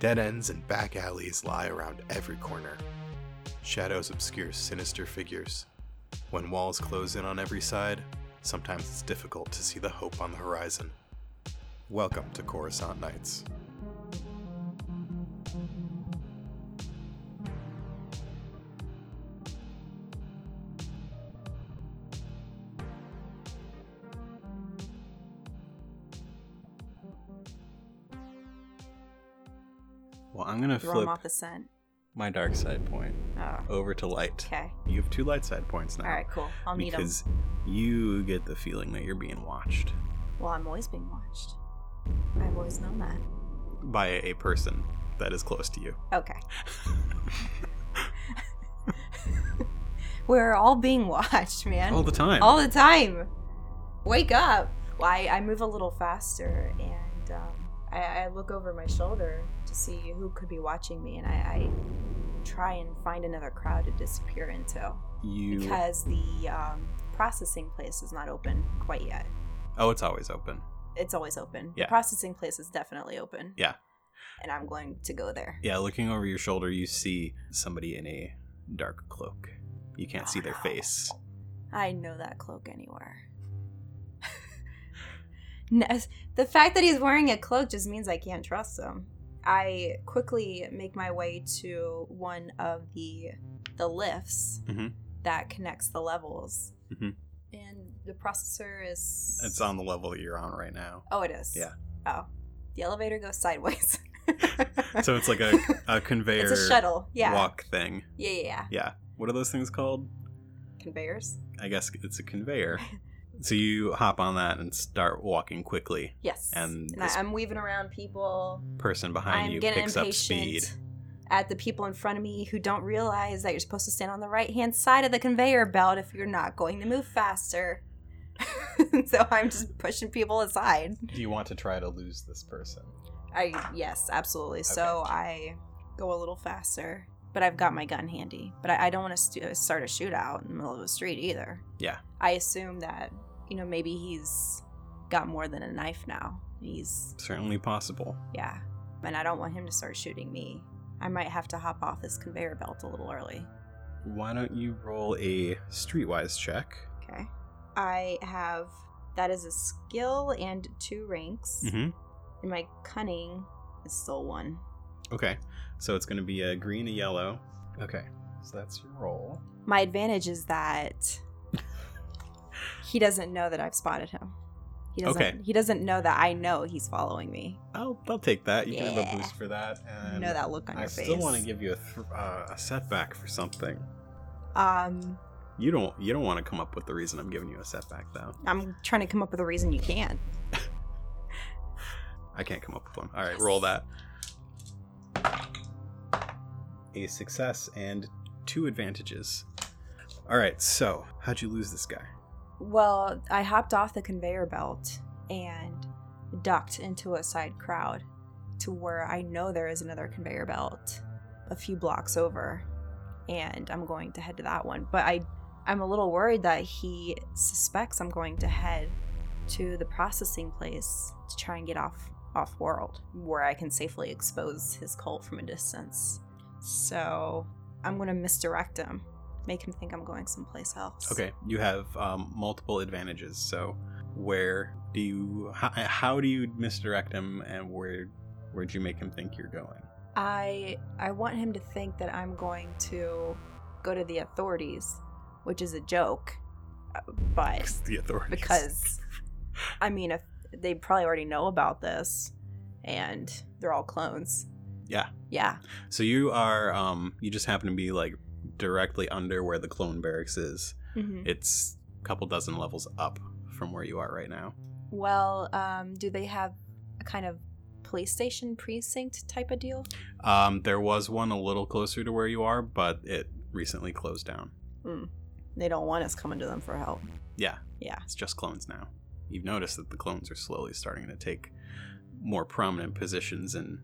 Dead ends and back alleys lie around every corner. Shadows obscure sinister figures. When walls close in on every side, sometimes it's difficult to see the hope on the horizon. Welcome to Coruscant Nights. Gonna Throw him off the scent. my dark side point Oh, over to light. okay. You have two light side points now. All right, cool. I'll need him. because you get the feeling that you're being watched Well, I'm always being watched. I've always known that. by a person that is close to you. Okay. We're all being watched, man. All the time. All the time. Wake up. Well, I, I move a little faster and um, I, I look over my shoulder to see who could be watching me, and I, I try and find another crowd to disappear into you. because the um, processing place is not open quite yet. oh, it's always open. It's always open. Yeah. The processing place is definitely open. Yeah. And I'm going to go there. Yeah, looking over your shoulder, you see somebody in a dark cloak. You can't Oh, see their face. I know that cloak anywhere. The fact that he's wearing a cloak just means I can't trust him. I quickly make my way to one of the the lifts Mhm. that connects the levels, Mhm. and the processor is. It's on the level that you're on right now. Oh, it is. Yeah. Oh, the elevator goes sideways. So it's like a, a conveyor It's a shuttle. Yeah. walk thing. Yeah, yeah, yeah. Yeah. What are those things called? Conveyors. I guess it's a conveyor. so you hop on that and start walking quickly. Yes. And and I, I'm weaving around people. Person behind I'm you getting picks up speed. at the people in front of me who don't realize that you're supposed to stand on the right hand side of the conveyor belt if you're not going to move faster. so I'm just pushing people aside. Do you want to try to lose this person? I yes, absolutely. So I go a little faster, but I've got my gun handy. But I, I don't want to stu- start a shootout in the middle of the street either. Yeah. I assume that you know maybe he's got more than a knife now. He's Certainly possible. yeah, and I don't want him to start shooting me. I might have to hop off this conveyor belt a little early. Why don't you roll a streetwise check? Okay. I have that is a skill and two ranks, Mm-hmm. and my cunning is still one. Okay. So it's going to be a green, a yellow. Okay. So that's your roll. My advantage is that he doesn't know that I've spotted him. He doesn't. Okay. He doesn't know that I know he's following me. I'll, I'll take that. You can have a Yeah. boost for that. And know that look on I your face. I still want to give you a, th- uh, a setback for something. Um, You don't. You don't want to come up with the reason I'm giving you a setback, though. I'm trying to come up with a reason you can't. I can't come up with one. All right, roll that. A success and two advantages. All right. So, how'd you lose this guy? Well, I hopped off the conveyor belt and ducked into a side crowd to where I know there is another conveyor belt a few blocks over and I'm going to head to that one. But I I'm a little worried that he suspects I'm going to head to the processing place to try and get off off world where I can safely expose his cult from a distance. So, I'm going to misdirect him. Make him think I'm going someplace else. Okay, you have um, multiple advantages. So, where do you? How, how do you misdirect him, and where where'd you make him think you're going? I I want him to think that I'm going to go to the authorities, which is a joke. uh, But the authorities. because I mean, if they probably already know about this, and they're all clones. Yeah. Yeah. So you are um you just happen to be like directly under where the clone barracks is. hmm It's a couple dozen levels up from where you are right now. Well, um, do they have a kind of police station precinct type of deal? Um there was one a little closer to where you are, but it recently closed down. They don't want us coming to them for help. Yeah, Yeah. it's just clones now. You've noticed that the clones are slowly starting to take more prominent positions in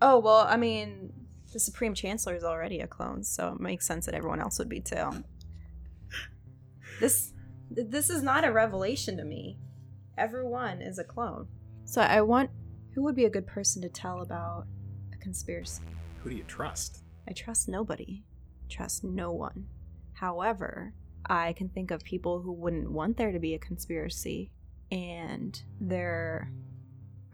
Oh well, I mean, the Supreme Chancellor is already a clone, so it makes sense that everyone else would be too. This this is not a revelation to me. Everyone is a clone. So I want who would be a good person to tell about a conspiracy. Who do you trust? I trust nobody. Trust no one. However, I can think of people who wouldn't want there to be a conspiracy. And there.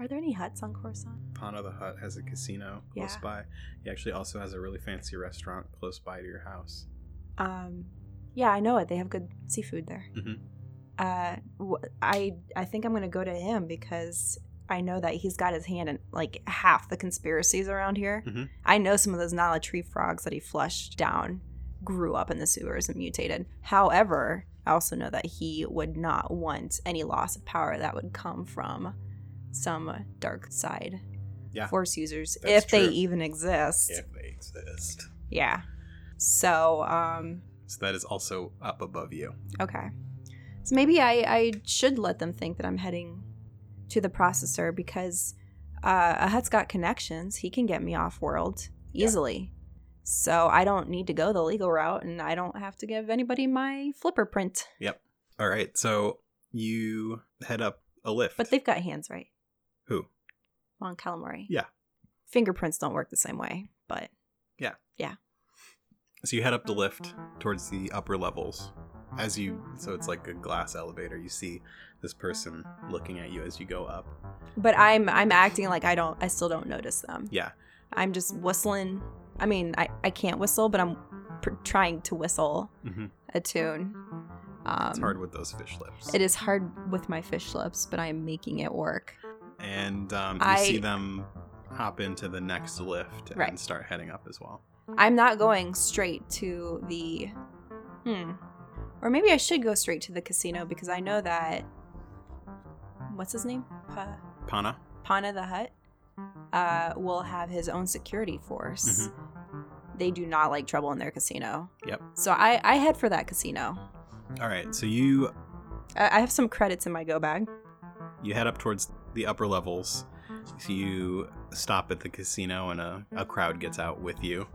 Are there any Hutts on Coruscant? Pana the Hutt has a casino close Yeah. by. He actually also has a really fancy restaurant close by to your house. Um, yeah, I know it. They have good seafood there. Mhm. Uh, I I think I'm gonna go to him because I know that he's got his hand in like half the conspiracies around here. Mhm. I know some of those Nala tree frogs that he flushed down grew up in the sewers and mutated. However, I also know that he would not want any loss of power that would come from some dark side Yeah. force users That's if they even exist. If they exist. Yeah. So, um, So that is also up above you. Okay. So maybe I, I should let them think that I'm heading to the processor because uh, Ahut's got connections. He can get me off world easily. So I don't need to go the legal route and I don't have to give anybody my flipper print. Yep. All right. So you head up a lift. But they've got hands, right? Who? Mon Calamari. Yeah. Fingerprints don't work the same way, but yeah. Yeah. So you head up the lift towards the upper levels. As you, so it's like a glass elevator. You see this person looking at you as you go up. but I'm I'm acting like I don't I still don't notice them. Yeah. I'm just whistling. I mean, I, I can't whistle, but I'm pr- trying to whistle hmm a tune. Um, It's hard with those fish lips. It is hard with my fish lips, but I am making it work. And um, you I- see them hop into the next lift and Right. start heading up as well. I'm not going straight to the. Hmm. Or maybe I should go straight to the casino because I know that. What's his name? Pa- Pana. Pana the Hutt uh, will have his own security force. They do not like trouble in their casino. Yep. So I, I head for that casino. All right. So you I, I have some credits in my go bag. you head up towards the upper levels. So you stop at the casino and a, a crowd gets out with you,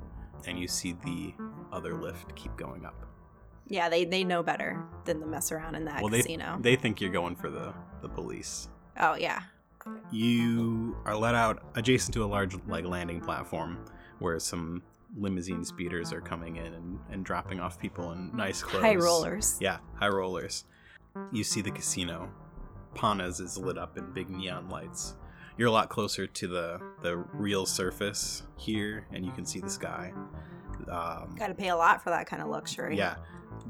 and you see the other lift keep going up. Yeah, they, they know better than to mess around in that well, casino. they they think you're going for the the police. oh yeah. You are let out adjacent to a large like landing platform where some limousine speeders are coming in and, and dropping off people in nice clothes. High rollers. Yeah, high rollers. You see the casino. Panas is lit up in big neon lights. You're a lot closer to the the real surface here, and you can see the sky. Um, Got to pay a lot for that kind of luxury. yeah,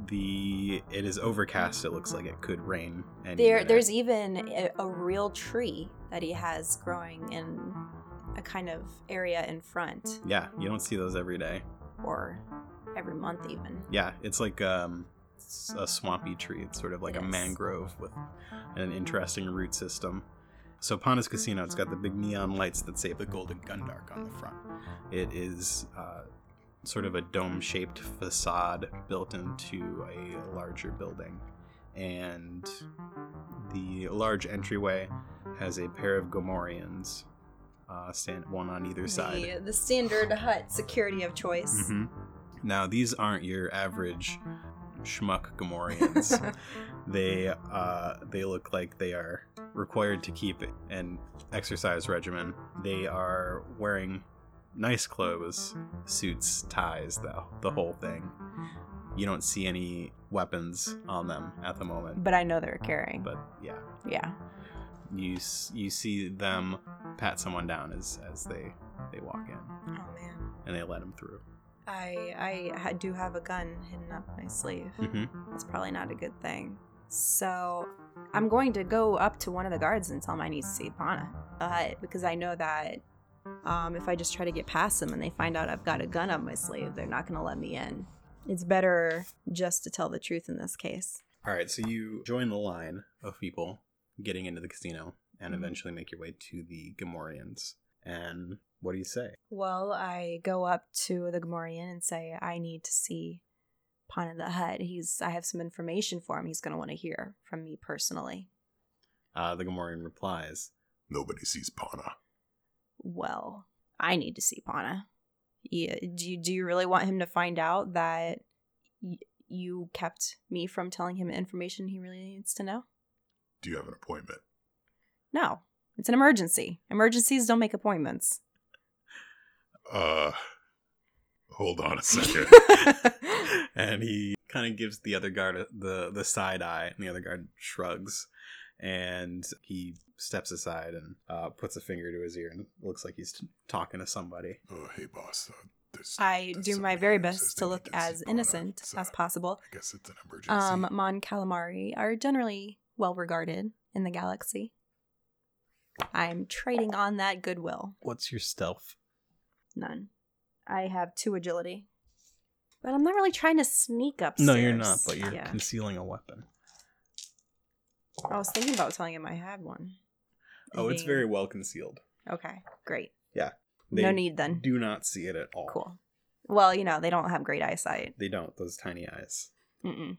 the it is overcast. It looks like it could rain. There, minute. there's even a, a real tree that he has growing in a kind of area in front, yeah, you don't see those every day. or every month even. Yeah, it's like um, s- a swampy tree. It's sort of like It a mangrove with an interesting root system. So Panas Casino, it's got the big neon lights that say the Golden Gundark on the front. It is uh, sort of a dome-shaped facade built into a larger building, and the large entryway has a pair of Gamorreans, uh, stand one on either side. The, the standard Hutt security of choice. Mhm. Now, these aren't your average schmuck Gamorreans. they uh, they look like they are required to keep an exercise regimen. They are wearing nice clothes, suits, ties, though the whole thing. You don't see any weapons on them at the moment, But I know they're carrying. but yeah, yeah. you you see them pat someone down as as they they walk in Oh man. and they let them through. I I do have a gun hidden up my sleeve. hmm That's probably not a good thing. So I'm going to go up to one of the guards and tell him I need to see Pana. Uh, because I know that um, if I just try to get past them and they find out I've got a gun up my sleeve, they're not going to let me in. It's better just to tell the truth in this case. All right, so you join the line of people getting into the casino and Mhm. eventually make your way to the Gamorreans. And what do you say? Well, I go up to the Gamorrean and say I need to see Pana the Hutt. He's I have some information for him. He's going to want to hear from me personally. Uh, the Gamorrean replies, Nobody sees Pana. well, I need to see Pana. Yeah, do you, do you really want him to find out that y- you kept me from telling him information he really needs to know? Do you have an appointment? No, it's an emergency. Emergencies don't make appointments. Uh, hold on a second. and he kind of gives the other guard the the side eye, and the other guard shrugs, and he steps aside and uh, puts a finger to his ear and looks like he's t- talking to somebody. oh, hey, boss. Uh, there's, I there's do my very here who says best to look as innocent It's, as possible. I guess it's an emergency. Um, Mon Calamari are generally well regarded in the galaxy. I'm trading on that goodwill. What's your stealth? None. I have two agility. But I'm not really trying to sneak up. No, you're not, but you're yeah. concealing a weapon. I was thinking about telling him I had one. Oh, it's very well concealed. Okay, great. They no need then. Do not see it at all. Cool. Well, you know, they don't have great eyesight. They don't. Those tiny eyes. Mm-mm.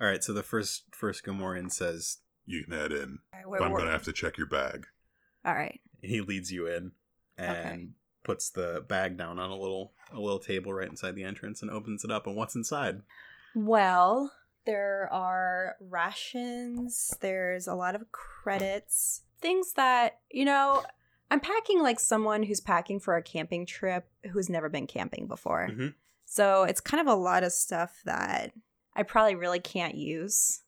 All right. So the first first Gamorrean says You can head in, All right, but I'm going to have to check your bag. All right. he leads you in and Okay. Puts the bag down on a little a little table right inside the entrance and opens it up. And what's inside? Well, there are rations, there's a lot of credits, things that, you know, I'm packing like someone who's packing for a camping trip who's never been camping before. Mhm. So it's kind of a lot of stuff that I probably really can't use,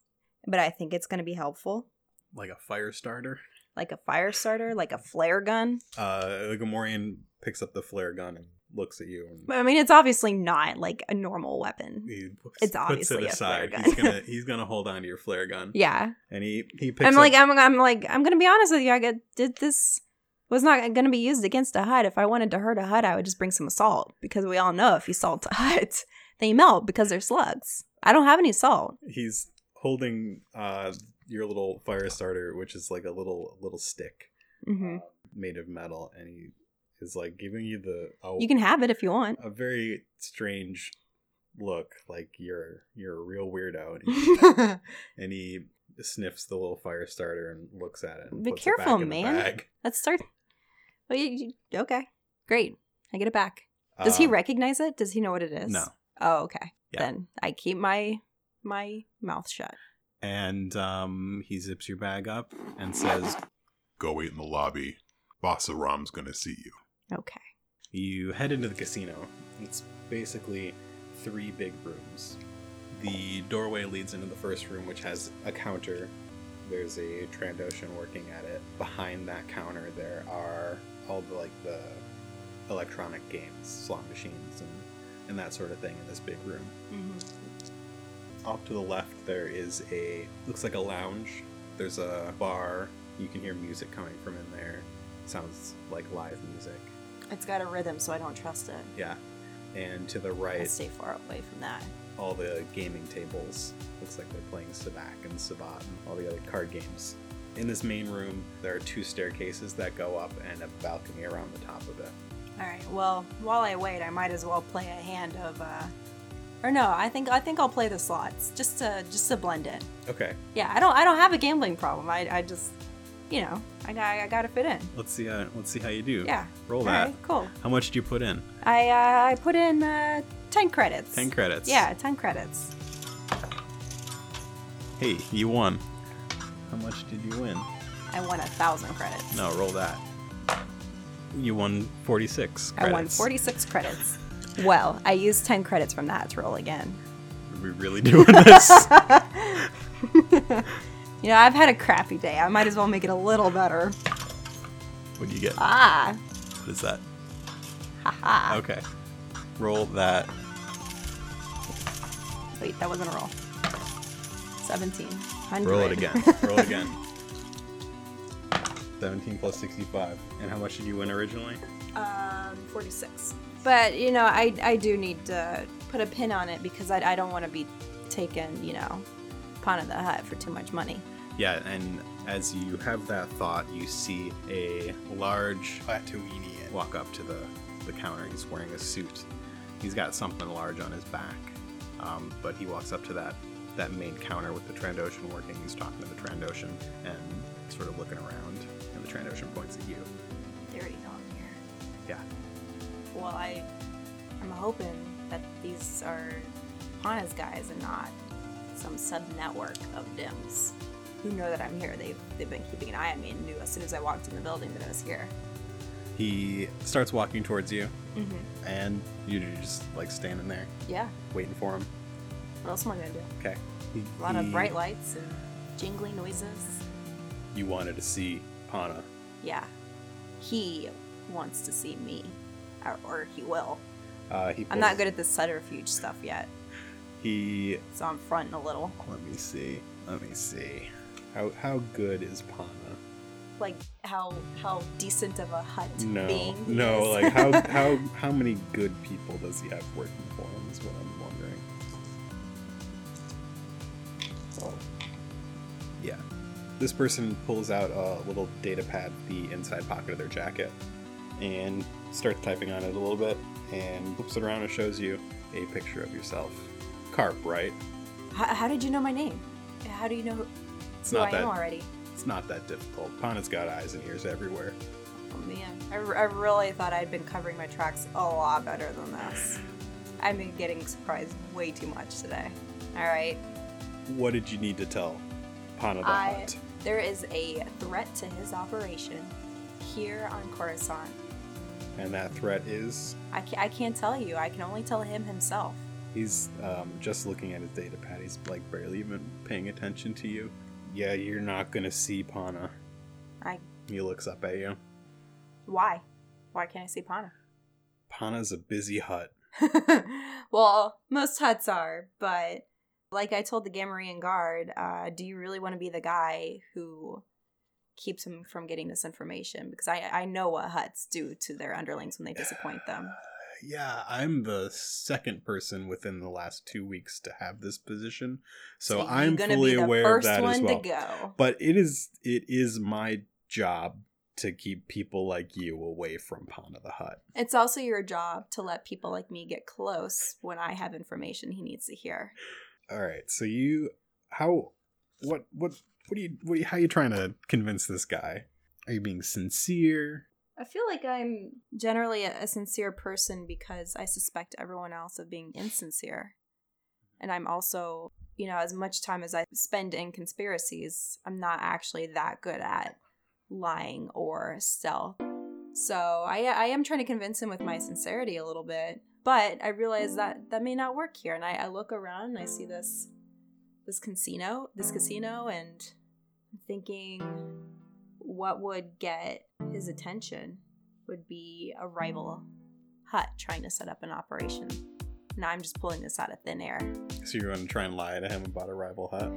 but I think it's going to be helpful. Like a fire starter. Like a fire starter, like a flare gun. Uh, the Gamorrean picks up the flare gun and looks at you. And I mean, it's obviously not like a normal weapon. he puts, It's puts obviously it a flare aside. gun. He's gonna he's gonna hold on to your flare gun. Yeah. And he he picks I'm up, like, I'm, I'm like, I'm gonna be honest with you. I get, did this was not gonna be used against a Hutt. If I wanted to hurt a Hutt, I would just bring some salt because we all know if you salt a Hutt, they melt because they're slugs. I don't have any salt. he's holding uh your little fire starter, which is like a little little stick hmm made of metal, and he is like giving you the a, You can have it if you want. a very strange look, like you're you're a real weirdo, and he, and he sniffs the little fire starter and looks at it. And Be puts it back careful, in man. Let's start. Well, you, you- okay, great. I get it back. Does he Um, recognize it? Does he know what it is? No. Oh, okay. Yeah. Then I keep my my mouth shut. And um, he zips your bag up and says, Go wait in the lobby. Boss Aram's going to see you. Okay. You head into the casino. It's basically three big rooms. The doorway leads into the first room, which has a counter. There's a Trandoshan working at it. Behind that counter, there are all the like the electronic games, slot machines, and and that sort of thing in this big room. Mm-hmm. Off to the left, there is a looks like a lounge. There's a bar. You can hear music coming from in there. Sounds like live music. It's got a rhythm, so I don't trust it. Yeah. And to the right, stay far away from that. all the gaming tables. Looks like they're playing Sabacc and Sabat and all the other card games. In this main room, there are two staircases that go up and a balcony around the top of it. All right. Well, while I wait, I might as well play a hand of. uh Or no, I think I think I'll play the slots just to just to blend in. Okay, Yeah, I don't I don't have a gambling problem. I I just, you know, I got I got to fit in. let's see. Uh, let's see how you do. Yeah. roll All that. right. Cool. How much did you put in? I uh, I put in uh, ten credits. Ten credits. Yeah, ten credits. Hey, you won. How much did you win? I won a thousand credits. No, roll that. You won forty-six. Credits. I won forty six credits. Well, I used ten credits from that to roll again. Are we really doing this? You know, I've had a crappy day. I might as well make it a little better. what do you get? Ah, What is that? haha. Okay. Roll that. Wait, that wasn't a roll. 17. 100. Roll it again. Roll it again. 17 plus 65. And how much did you win originally? um, 46. But, you know, I, I do need to put a pin on it because I, I don't want to be taken, you know, pawn in the hut for too much money. Yeah, and as you have that thought, you see a large Klatooinian walk up to the, the counter. He's wearing a suit. He's got something large on his back. Um, but he walks up to that, that main counter with the Trandoshan working. He's talking to the Trandoshan and sort of looking around. And the Trandoshan points at you. They already know here. Yeah. Well, I, I'm hoping that these are Hana's guys and not some sub network of Dims who know that I'm here. They've, they've been keeping an eye on me and knew as soon as I walked in the building that I was here. He starts walking towards you, Mm-hmm. and you're just like standing there Yeah. waiting for him. What else am I gonna do? Okay. He- A lot of bright lights and jingling noises. You wanted to see Pana. Yeah. He wants to see me, or, or he will. Uh, he I'm not good at the subterfuge stuff yet, He. so I'm fronting a little. Let me see. Let me see. How how good is Pana? Like how how decent of a Hutt No, being. he no. Like how how how many good people does he have working for him? Is what I'm wondering. Oh, yeah. This person pulls out a little data pad, the inside pocket of their jacket, and starts typing on it a little bit, and flips it around and shows you a picture of yourself. Carp, right? how, how did you know my name? How do you know who, It's not that already? it's not that difficult. Pana's got eyes and ears everywhere. Oh man, I, I really thought I'd been covering my tracks a lot better than this. I've been getting surprised way too much today. All right, What did you need to tell Pana the I Hutt? there is a threat to his operation here on Coruscant. And that threat is I can't, I can't tell you. I can only tell him himself. he's um, just looking at his data pad. He's like barely even paying attention to you. Yeah, you're not gonna see Pana. I He looks up at you. why? Why can't I see Pana? Pana's a busy Hutt. well, most Hutts are, but like I told the Gamorrean guard, uh, do you really want to be the guy who keeps him from getting this information? Because I I know what Hutts do to their underlings when they disappoint them. Yeah, I'm the second person within the last two weeks to have this position, so, you're I'm gonna fully be the aware first of that one as well. to go. But it is it is my job to keep people like you away from Pana the Hutt. It's also your job to let people like me get close when I have information he needs to hear. All right, so you how what what what do you what are you, how are you trying to convince this guy? Are you being sincere? I feel like I'm generally a, a sincere person because I suspect everyone else of being insincere. And I'm also, you know, as much time as I spend in conspiracies, I'm not actually that good at lying or stealth. So I, I am trying to convince him with my sincerity a little bit, but I realize that that may not work here. And I, I look around and I see this this casino, this casino, and I'm thinking what would get his attention would be a rival Hutt trying to set up an operation. Now I'm just pulling this out of thin air. So you're going to try and lie to him about a rival Hutt?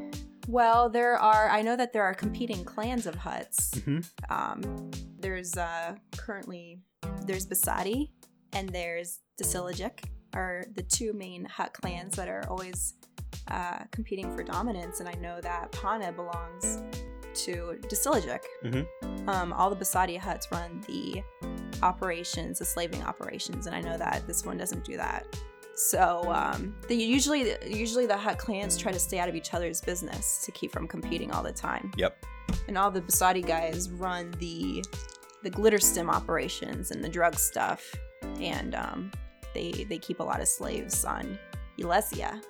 Well, there are, I know that there are competing clans of Hutts. Mm-hmm. Um, there's uh, currently, there's Besadii and there's Desilijic are the two main Hutt clans that are always uh, competing for dominance. And I know that Pana belongs to Desilijic. Mhm. Um, all the Besadii Hutts run the operations, the slaving operations, and I know that this one doesn't do that. So um, they usually usually the Hutt clans try to stay out of each other's business to keep from competing all the time. Yep. And all the Besadii guys run the the glitterstim operations and the drug stuff, and um, they they keep a lot of slaves on Ylesia.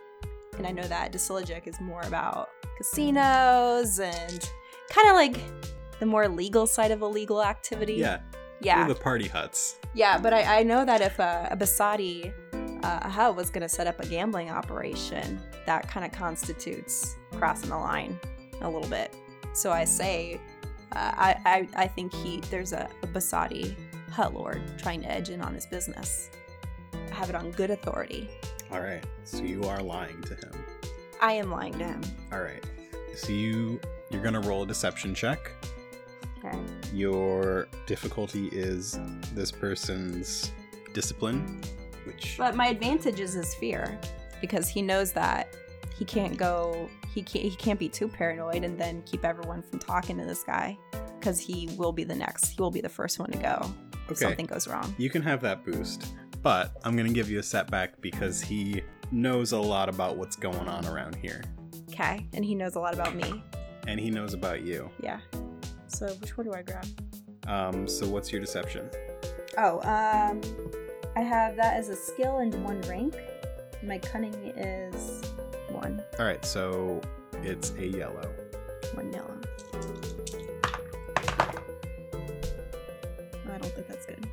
And I know that Desilijic is more about casinos and kind of like the more legal side of illegal activity. Yeah. yeah. They're the party Hutts. Yeah, but I, I know that if uh, a Besadii uh, Hutt was going to set up a gambling operation, that kind of constitutes crossing the line a little bit. So I say, uh, I, I I think he there's a, a Besadii Hutt lord trying to edge in on his business. I have it on good authority. All right. So you are lying to him. I am lying to him. All right. So you you're going to roll a deception check. Okay. Your difficulty is this person's discipline, which But my advantage is his fear because he knows that he can't go he can't he can't be too paranoid and then keep everyone from talking to this guy because he will be the next he will be the first one to go if something goes wrong. you can have that boost. But I'm going to give you a setback because he knows a lot about what's going on around here Okay, and he knows a lot about me. And he knows about you. Yeah. So which one do I grab? Um so what's your deception? Oh, um, I have that as a skill and one rank. My cunning is one, All right, so it's a yellow. one yellow. I don't think that's good.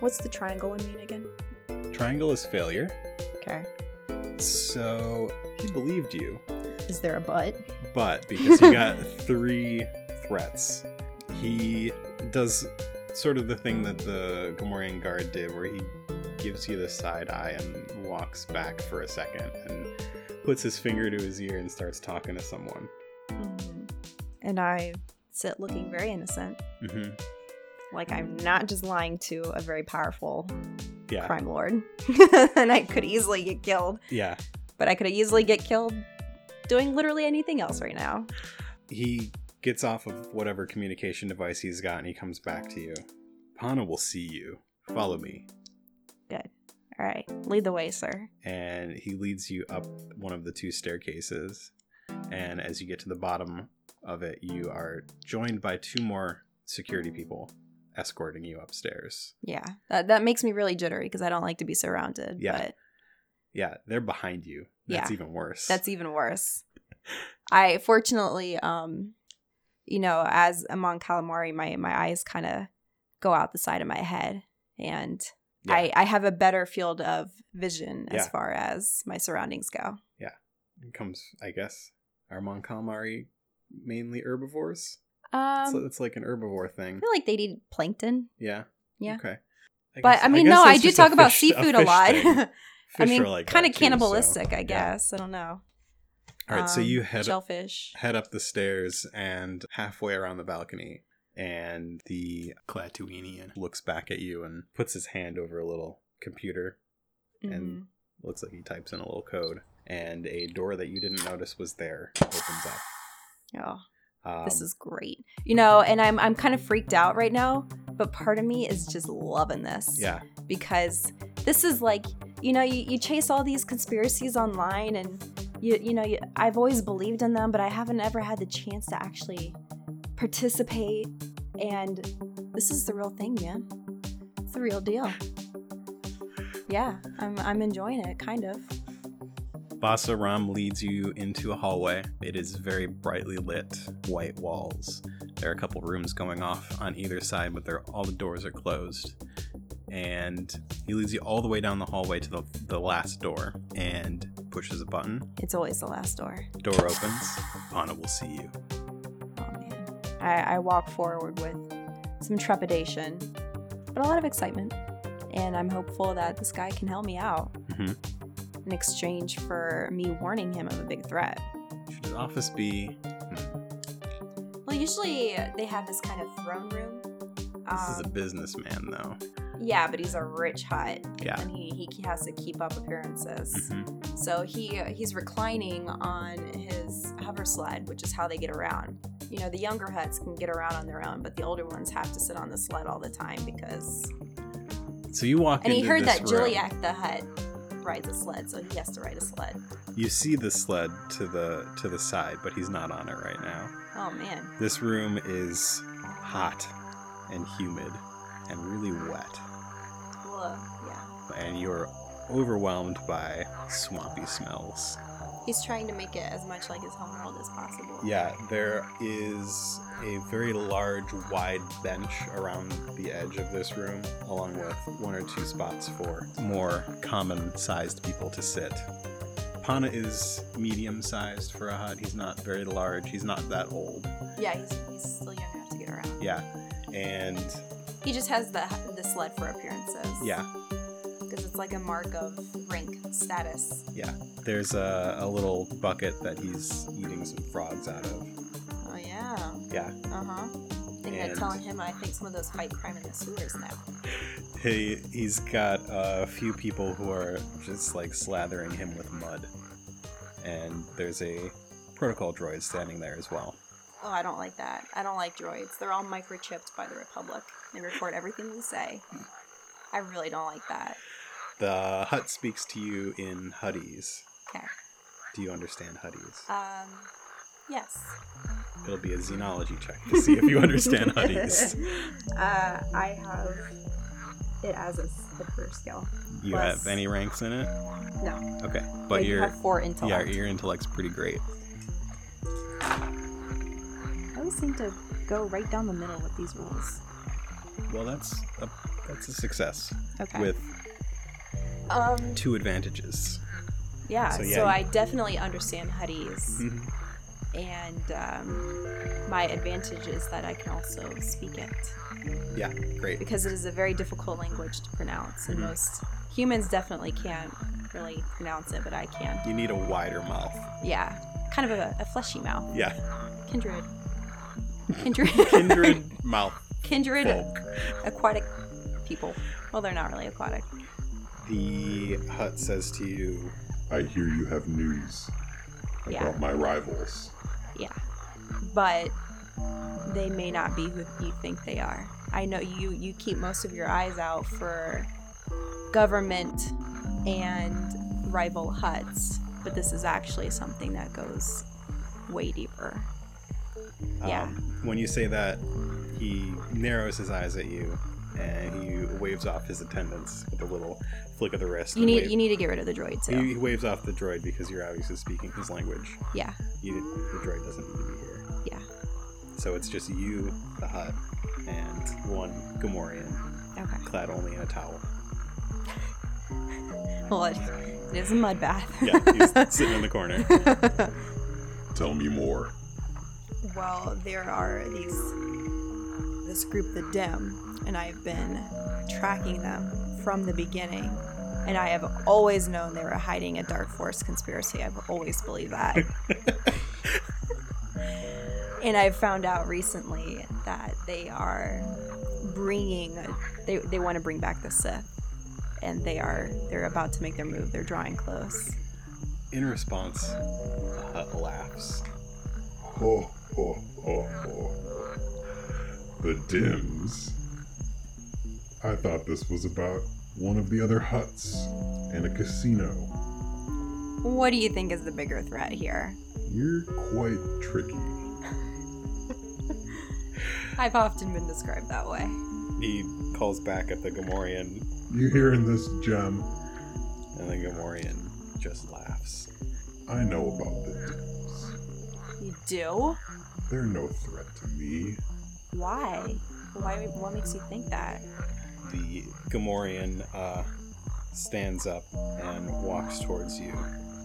What's the triangle one mean again? Triangle is failure. Okay. So he believed you, Is there a butt? but because you got three threats, he does sort of the thing that the Gamorrean guard did, where he gives you the side eye and walks back for a second and puts his finger to his ear and starts talking to someone. Mhm. And I sit looking very innocent, hmm like I'm not just lying to a very powerful Yeah, crime lord, and I could easily get killed. yeah. But I could easily get killed doing literally anything else right now. He gets off of whatever communication device he's got and he comes back to you. Pana will see you. Follow me. Good. All right, lead the way, sir. and he leads you up one of the two staircases. And as you get to the bottom of it, you are joined by two more security people escorting you upstairs. Yeah, that that makes me really jittery because I don't like to be surrounded. Yeah. but Yeah, they're behind you. That's Yeah. even worse. that's even worse. I fortunately, um, you know, as a Mon Calamari, my my eyes kind of go out the side of my head, and Yeah. I I have a better field of vision as Yeah. far as my surroundings go. Yeah, it comes, I guess, are Mon calamari mainly herbivores? Um, so it's like an herbivore thing. I feel like they'd eat plankton, Yeah. Yeah. Okay. I but guess- I mean, guess no, I do a talk about seafood a, fish lot. I mean, are like kind of too, so- cannibalistic, I yeah. guess. I don't know. All right, so Um, you head shellfish. head up the stairs and halfway around the balcony and the Klatooinian looks back at you and puts his hand over a little computer Mhm. and looks like he types in a little code and a door that you didn't notice was there opens up Oh, um, this is great. You know, and I'm I'm kind of freaked out right now, but part of me is just loving this. yeah Because this is like, you know, you, you chase all these conspiracies online and you you know, you, I've always believed in them, but I haven't ever had the chance to actually participate and this is the real thing, man. It's the real deal. Yeah, I'm I'm enjoying it kind of. Basa Ram leads you into a hallway. It is very brightly lit, white walls. There are a couple rooms going off on either side, but all the doors are closed. And he leads you all the way down the hallway to the, the last door and pushes a button. It's always the last door. Door opens. Pana will see you. Oh man. I, I walk forward with some trepidation, but a lot of excitement. And I'm hopeful that this guy can help me out Mhm. in exchange for me warning him of a big threat. Should his office be? Well, usually they have this kind of throne room. This is a Um, businessman, though. Yeah, but he's a rich Hutt, Yeah. and he, he has to keep up appearances. Mhm. So he he's reclining on his hover sled, which is how they get around. You know, the younger Hutts can get around on their own, but the older ones have to sit on the sled all the time because. So you walk And he heard that room. Jiliac the Hutt rides a sled, so he has to ride a sled. You see the sled to the to the side, but he's not on it right now. Oh man, This room is hot and humid and really wet, Yeah. and you're overwhelmed by swampy smells. He's trying to make it as much like his home world as possible. Yeah, there is a very large, wide bench around the edge of this room, along with one or two spots for more common sized people to sit. Pana is medium sized for a Hutt. He's not very large. He's not that old. Yeah, he's, he's still young enough to get around. Yeah. And He just has the the sled for appearances. yeah, because it's like a mark of rank status. yeah. There's a, a little bucket that he's eating some frogs out of. Oh yeah. Yeah. Uh huh. Think And- I'm telling him I think some of those fight crime in the sewers now. He, he's got a few people who are just like slathering him with mud. And there's a protocol droid standing there as well. Oh, I don't like that. I don't like droids. They're all microchipped by the Republic. They record everything we say. I really don't like that. The Hutt speaks to you in Huttese. Okay. Do you understand Huttese? Um. Yes. It'll be a xenology check to see if you understand Huttese. uh, I have it as a slipper skill. You Plus- have any ranks in it? No. Okay, but do your have four yeah, your intellect's pretty great. I always seem to go right down the middle with these rules. Well, that's a, that's a success Okay. with um two advantages. yeah, so so, yeah, you- I definitely understand Huttese. Mhm. and um, my advantage is that I can also speak it Yeah, great. because it is a very difficult language to pronounce, and Mhm. most humans definitely can't really pronounce it, but I can. You need a wider mouth. Yeah, kind of a, a fleshy mouth. Yeah, Kindred. Kindred. kindred mouth Kindred folk. aquatic people. Well, they're not really aquatic. The Hutt says to you, I hear you have news about Yeah. my rivals. Yeah. But they may not be who you think they are. I know you you keep most of your eyes out for government and rival Hutts, but this is actually something that goes way deeper. Yeah. Um, when you say that, he narrows his eyes at you and he waves off his attendants with a little flick of the wrist. You need wave- you need to get rid of the droid too. he, he waves off the droid because you're obviously speaking his language. Yeah. You, the droid doesn't need to be here. Yeah. So it's just you, the Hutt, and one Gamorrean, Okay. clad only in a towel. Well, it, it is a mud bath. Yeah, he's sitting in the corner. Tell me more. Well, there are these this group, the Dim, and I've been tracking them from the beginning. And I have always known they were hiding a Dark Force conspiracy. I've always believed that. and I've found out recently that they are bringing, they, they want to bring back the Sith. And they are, they're about to make their move. They're drawing close. In response, the Hutt laughs. Ho. The Dims. I thought this was about one of the other Hutts and a casino. What do you think is the bigger threat here? You're quite tricky. I've often been described that way. He calls back at the Gamorrean, You hearing this, Gem? and the Gamorrean just laughs. I know about the Dims. You do? They're no threat to me. Why? Why? What makes you think that? The Gamorrean uh, stands up and walks towards you,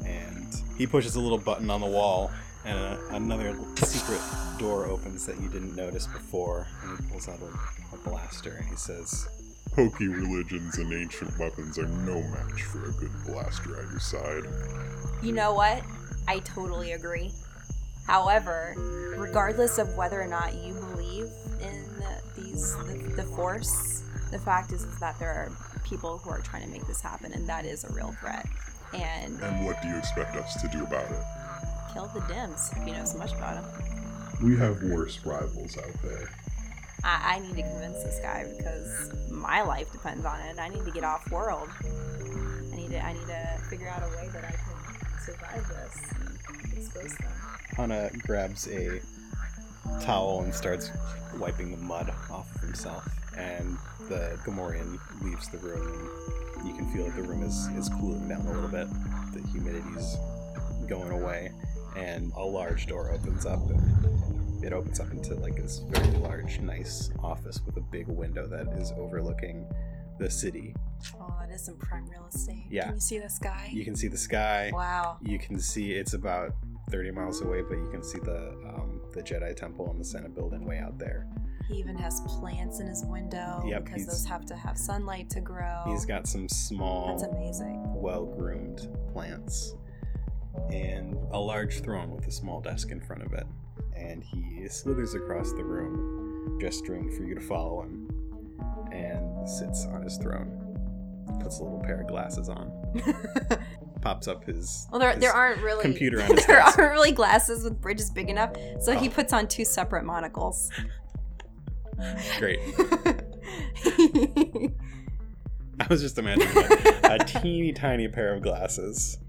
and he pushes a little button on the wall, and a, another secret door opens that you didn't notice before. And he pulls out a, a blaster, and he says, Hokey religions and ancient weapons are no match for a good blaster at your side. You know what? I totally agree. However, regardless of whether or not you believe in these the, the force, the fact is, is that there are people who are trying to make this happen, and that is a real threat. And And what do you expect us to do about it? kill the Dims if you know so much about them. We have worse rivals out there. I, I need to convince this guy because my life depends on it. I need to get off world. I need to I need to figure out a way that I can survive this them. Hana grabs a towel and starts wiping the mud off of himself. And the Gamorrean leaves the room. And you can feel that the room is, is cooling down a little bit. The humidity's going away. And a large door opens up. And it opens up into like this very large, nice office with a big window that is overlooking the city. Oh, that is some prime real estate. Yeah. Can you see the sky? You can see the sky. Wow. You can see it's about 30 miles away, but you can see the um, the Jedi Temple and the Senate building way out there. He even has plants in his window Yep, because those have to have sunlight to grow. He's got some small, That's amazing. well groomed plants and a large throne with a small desk in front of it. And he slithers across the room, gesturing for you to follow him, and sits on his throne. Puts a little pair of glasses on, pops up his. well, there, his there aren't really computer on his there desk. aren't really glasses with bridges big enough, so he Oh. puts on two separate monocles. Great. I was just imagining like a teeny tiny pair of glasses.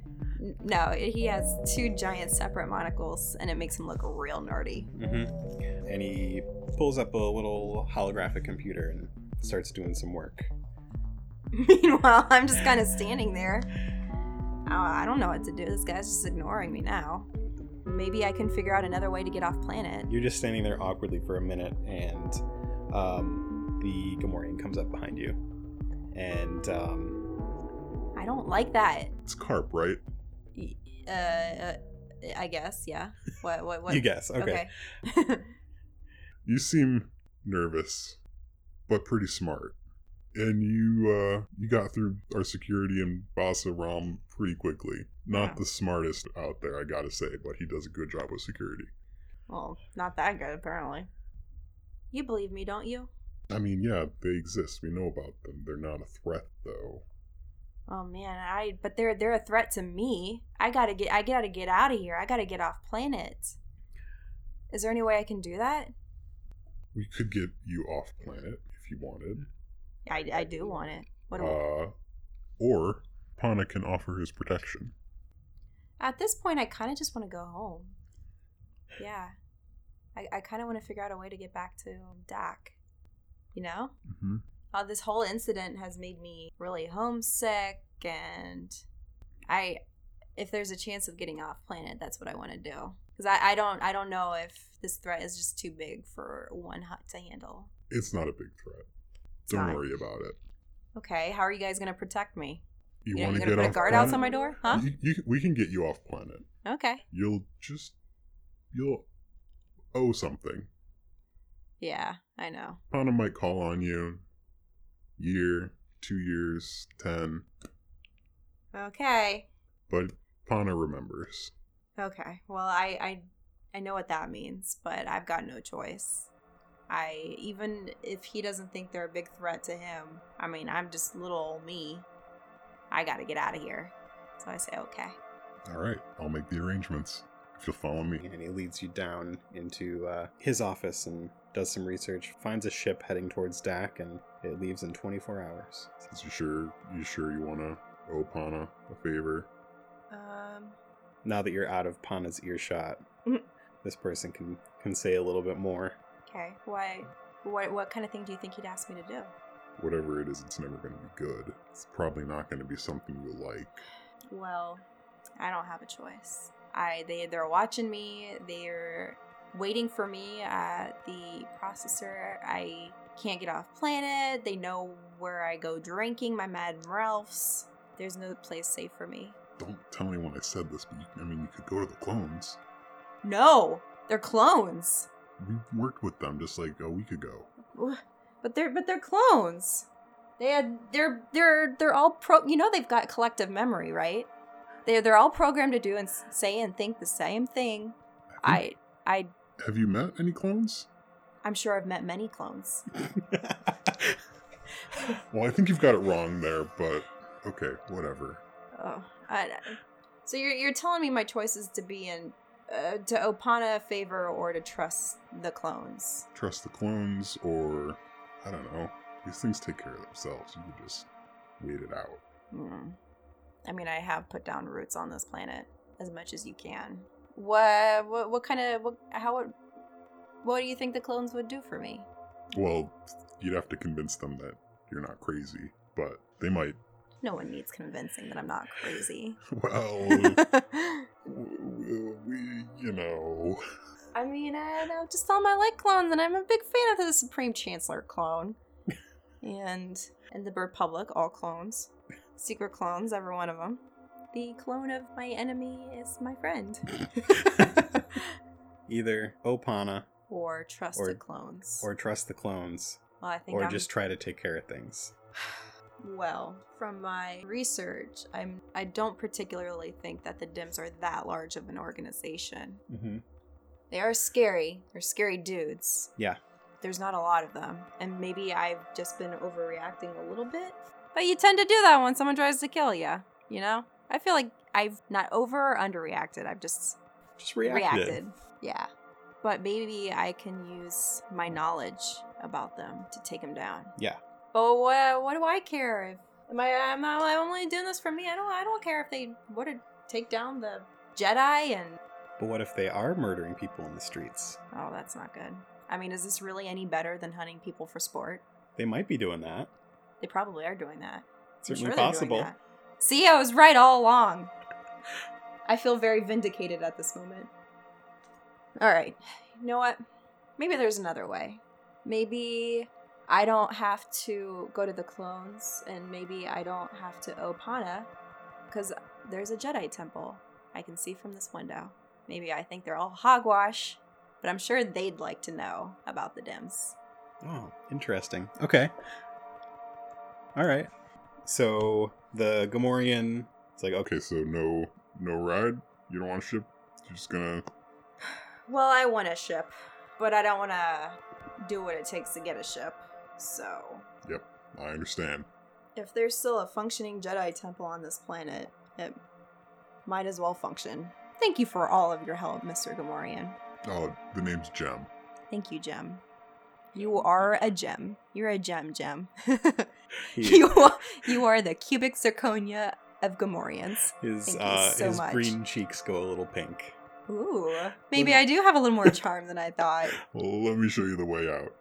no, he has two giant separate monocles, and it makes him look real nerdy. hmm And he pulls up a little holographic computer and starts doing some work. Meanwhile, I'm just kind of standing there. Uh, I don't know what to do. This guy's just ignoring me now. Maybe I can figure out another way to get off planet. You're just standing there awkwardly for a minute, and um, the Gamorrean comes up behind you, and um, I don't like that. It's carp, right? Uh, uh I guess, yeah. What? What? What? you guess. Okay. Okay. You seem nervous, but pretty smart. And you uh you got through our security in Bassa realm pretty quickly. Not Yeah. the smartest out there, I gotta say, but he does a good job with security. well, not that good, apparently. You believe me, don't you? I mean, yeah, they exist. We know about them. They're not a threat though. Oh man, I. But they're they're a threat to me. I gotta get. I gotta get out of here. I gotta get off planet. Is there any way I can do that? We could get you off planet if you wanted. I, I do want it. What? do- Uh or Pana can offer his protection. At this point, I kind of just want to go home. Yeah, I I kind of want to figure out a way to get back to Dac. You know. Mm-hmm. uh, this whole incident has made me really homesick and i if there's a chance of getting off planet that's what i want to do because I, I don't i don't know if this threat is just too big for one hut to handle It's not a big threat. Don't worry about it. okay how are you guys gonna protect me You, want to get put a guard planet? outside my door huh You, you, we can get you off planet. okay You'll just you'll owe something. yeah i know Pana might call on you. Year, two years, ten, okay but Pana remembers. okay well i i i know what that means but i've got no choice I even if he doesn't think they're a big threat to him, I mean, I'm just little old me. I got to get out of here. So I say, okay. All right, I'll make the arrangements if you'll follow me. and he leads you down into uh, his office and does some research. Finds a ship heading towards Dac, and it leaves in 24 hours. Since you sure you sure you want to owe Pana a favor? Um, Now that you're out of Pana's earshot, Mhm. this person can can say a little bit more. okay. Why? What what kind of thing do you think he'd ask me to do? Whatever it is, it's never going to be good. It's probably not going to be something you like. Well, I don't have a choice. I they they're watching me. They're waiting for me at the processor. I can't get off planet. They know where I go drinking. My Mad Ralphs. There's no place safe for me. Don't tell anyone I said this, but you, I mean, you could go to the clones. No, they're clones. We worked with them just like a week ago. But they're but they're clones. They had they're they're they're all pro. You know they've got collective memory, right? They they're all programmed to do and say and think the same thing. I I Have you met any clones? I'm sure I've met many clones. Well, I think you've got it wrong there, but okay, whatever. Oh, I, so you're you're telling me my choice is to be in uh, to owe Pana a favor or to trust the clones? Trust the clones, or I don't know. These things take care of themselves. You can just wait it out. Hmm. I mean, I have put down roots on this planet as much as you can. What what what kind of what how would what do you think the clones would do for me? Well, you'd have to convince them that you're not crazy, but they might. No one needs convincing that I'm not crazy. Well, Uh, we, you know. I mean, I know just tell my like clones, and I'm a big fan of the Supreme Chancellor clone, and and the Republic, all clones, secret clones, every one of them. The clone of my enemy is my friend, Either owe Pana or trusted Or- clones. or trust the clones, well, I think or I'm, just try to take care of things. well from my research. I'm I don't particularly think that the Dims are that large of an organization. Mm-hmm. They are scary. They're scary dudes. Yeah. There's not a lot of them. And maybe I've just been overreacting a little bit. But you tend to do that when someone tries to kill you, you know? I feel like I've not over or underreacted. I've just Just reacted. reacted. Yeah. But maybe I can use my knowledge about them to take them down. Yeah. But what, what do I care if am I am I only doing this for me? I don't I don't care if they want to take down the Jedi and But what if they are murdering people in the streets? Oh, that's not good. I mean, is this really any better than hunting people for sport? They might be doing that. They probably are doing that. I'm Certainly sure possible. See, I was right all along. I feel very vindicated at this moment. All right. You know what? Maybe there's another way. Maybe I don't have to go to the clones, and maybe I don't have to owe Pana, because there's a Jedi temple I can see from this window. Maybe I think they're all hogwash, but I'm sure they'd like to know about the Dims. Oh, interesting. Okay. All right. So the Gamorrean, it's like, okay, Okay, so no no ride? You don't want a ship? You're just gonna Well, I want a ship, but I don't want to do what it takes to get a ship. So, Yep, I understand. if there's still a functioning Jedi temple on this planet, it might as well function. Thank you for all of your help, Mr. Gamorrean. Oh, the name's Gem. Thank you, Gem. You are a gem. You're a gem, Gem. you, are, you are the cubic zirconia of Gamorreans. his Thank you uh, so his much. green cheeks go a little pink. Ooh. Maybe I do have a little more charm than I thought. Well, let me show you the way out.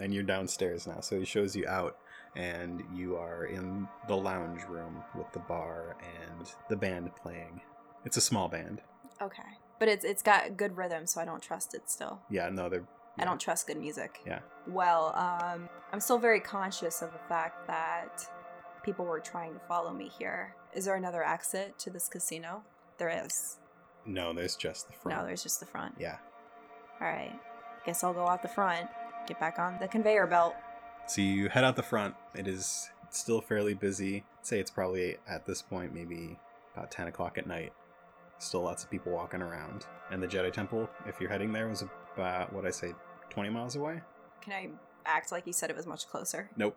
And you're downstairs now. So he shows you out, and you are in the lounge room with the bar and the band playing. It's a small band. Okay. But it's it's got good rhythm, so I don't trust it still. Yeah, no, they're. I don't trust good music. Yeah. Well, um, I'm still very conscious of the fact that people were trying to follow me here. Is there another exit to this casino? There is. No, there's just the front. No, there's just the front. Yeah. All right. Guess I'll go out the front, get back on the conveyor belt. So you head out the front. It is still fairly busy. I'd say it's probably at this point maybe about 10 o'clock at night. Still lots of people walking around. And the Jedi Temple, if you're heading there, was about, what I say, 20 miles away? Can I act like you said it was much closer? Nope.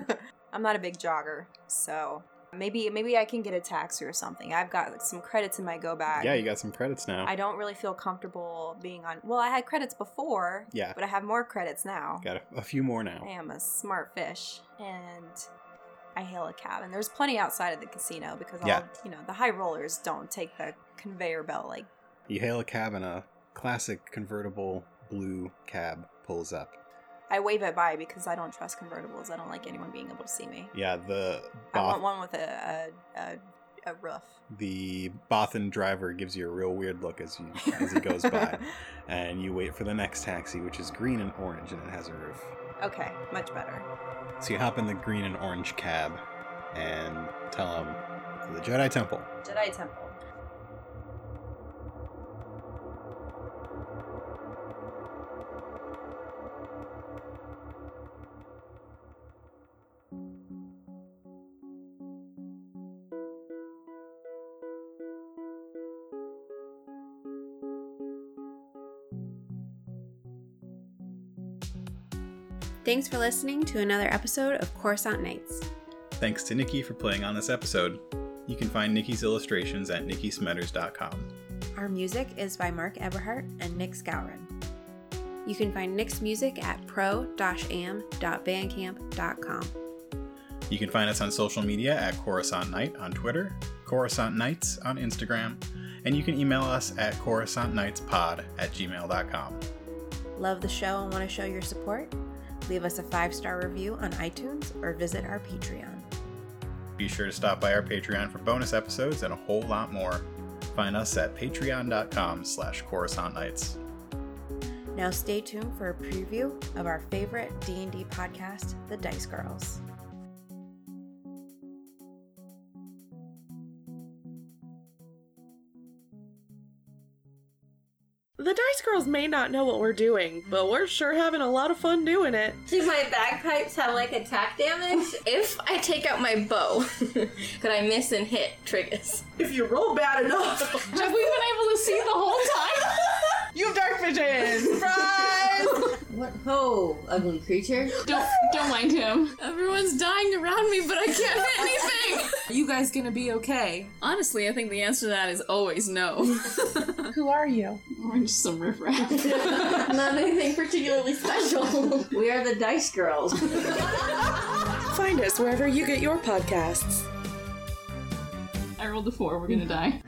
I'm not a big jogger, so maybe maybe I can get a taxi or something. I've got like, some credits in my go bag. Yeah, you got some credits now. I don't really feel comfortable being on. Well, I had credits before, Yeah. but I have more credits now. Got a, a few more now. I am a smart fish, and I hail a cab. And there's plenty outside of the casino because all you know the high rollers don't take the conveyor belt like. You hail a cab and a classic convertible blue cab pulls up. I wave it by because I don't trust convertibles. I don't like anyone being able to see me. Yeah, the I want one with a a, a, a roof. the Bothan driver gives you a real weird look as you as he goes by, and you wait for the next taxi, which is green and orange, and it has a roof. okay, much better. So you hop in the green and orange cab, and tell him the Jedi Temple. Jedi Temple. Thanks for listening to another episode of Coruscant Nights. Thanks to Nikki for playing on this episode. You can find Nikki's illustrations at nikkismetters.com. Our music is by Mark Eberhart and Nick Scourin. You can find Nick's music at pro-am.bandcamp.com. You can find us on social media at Coruscant Night on Twitter, Coruscant Nights on Instagram, and you can email us at coruscantnightspod at gmail.com. Love the show and want to show your support? Leave us a five-star review on iTunes or visit our Patreon. Be sure to stop by our Patreon for bonus episodes and a whole lot more. Find us at patreon.com slash Coruscant Nights. Now stay tuned for a preview of our favorite D&D podcast, The Dice Girls. The Dice Girls may not know what we're doing, but we're sure having a lot of fun doing it. Do my bagpipes have like attack damage? if I take out my bow, could I miss and hit triggers? If you roll bad enough, Have we been able to see the whole time? you have dark vision. Surprise! what ho, ugly creature? Don't don't mind him. Everyone's dying around me, but I can't hit anything. Are you guys gonna be okay? Honestly, I think the answer to that is always no. Who are you? We're just some riffraff. Not anything particularly special. we are the Dice Girls. Find us wherever you get your podcasts. I rolled a four. We're gonna die.